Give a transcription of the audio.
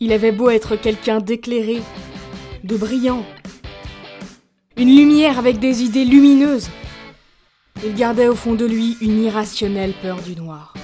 Il avait beau être quelqu'un d'éclairé, de brillant, une lumière avec des idées lumineuses, il gardait au fond de lui une irrationnelle peur du noir.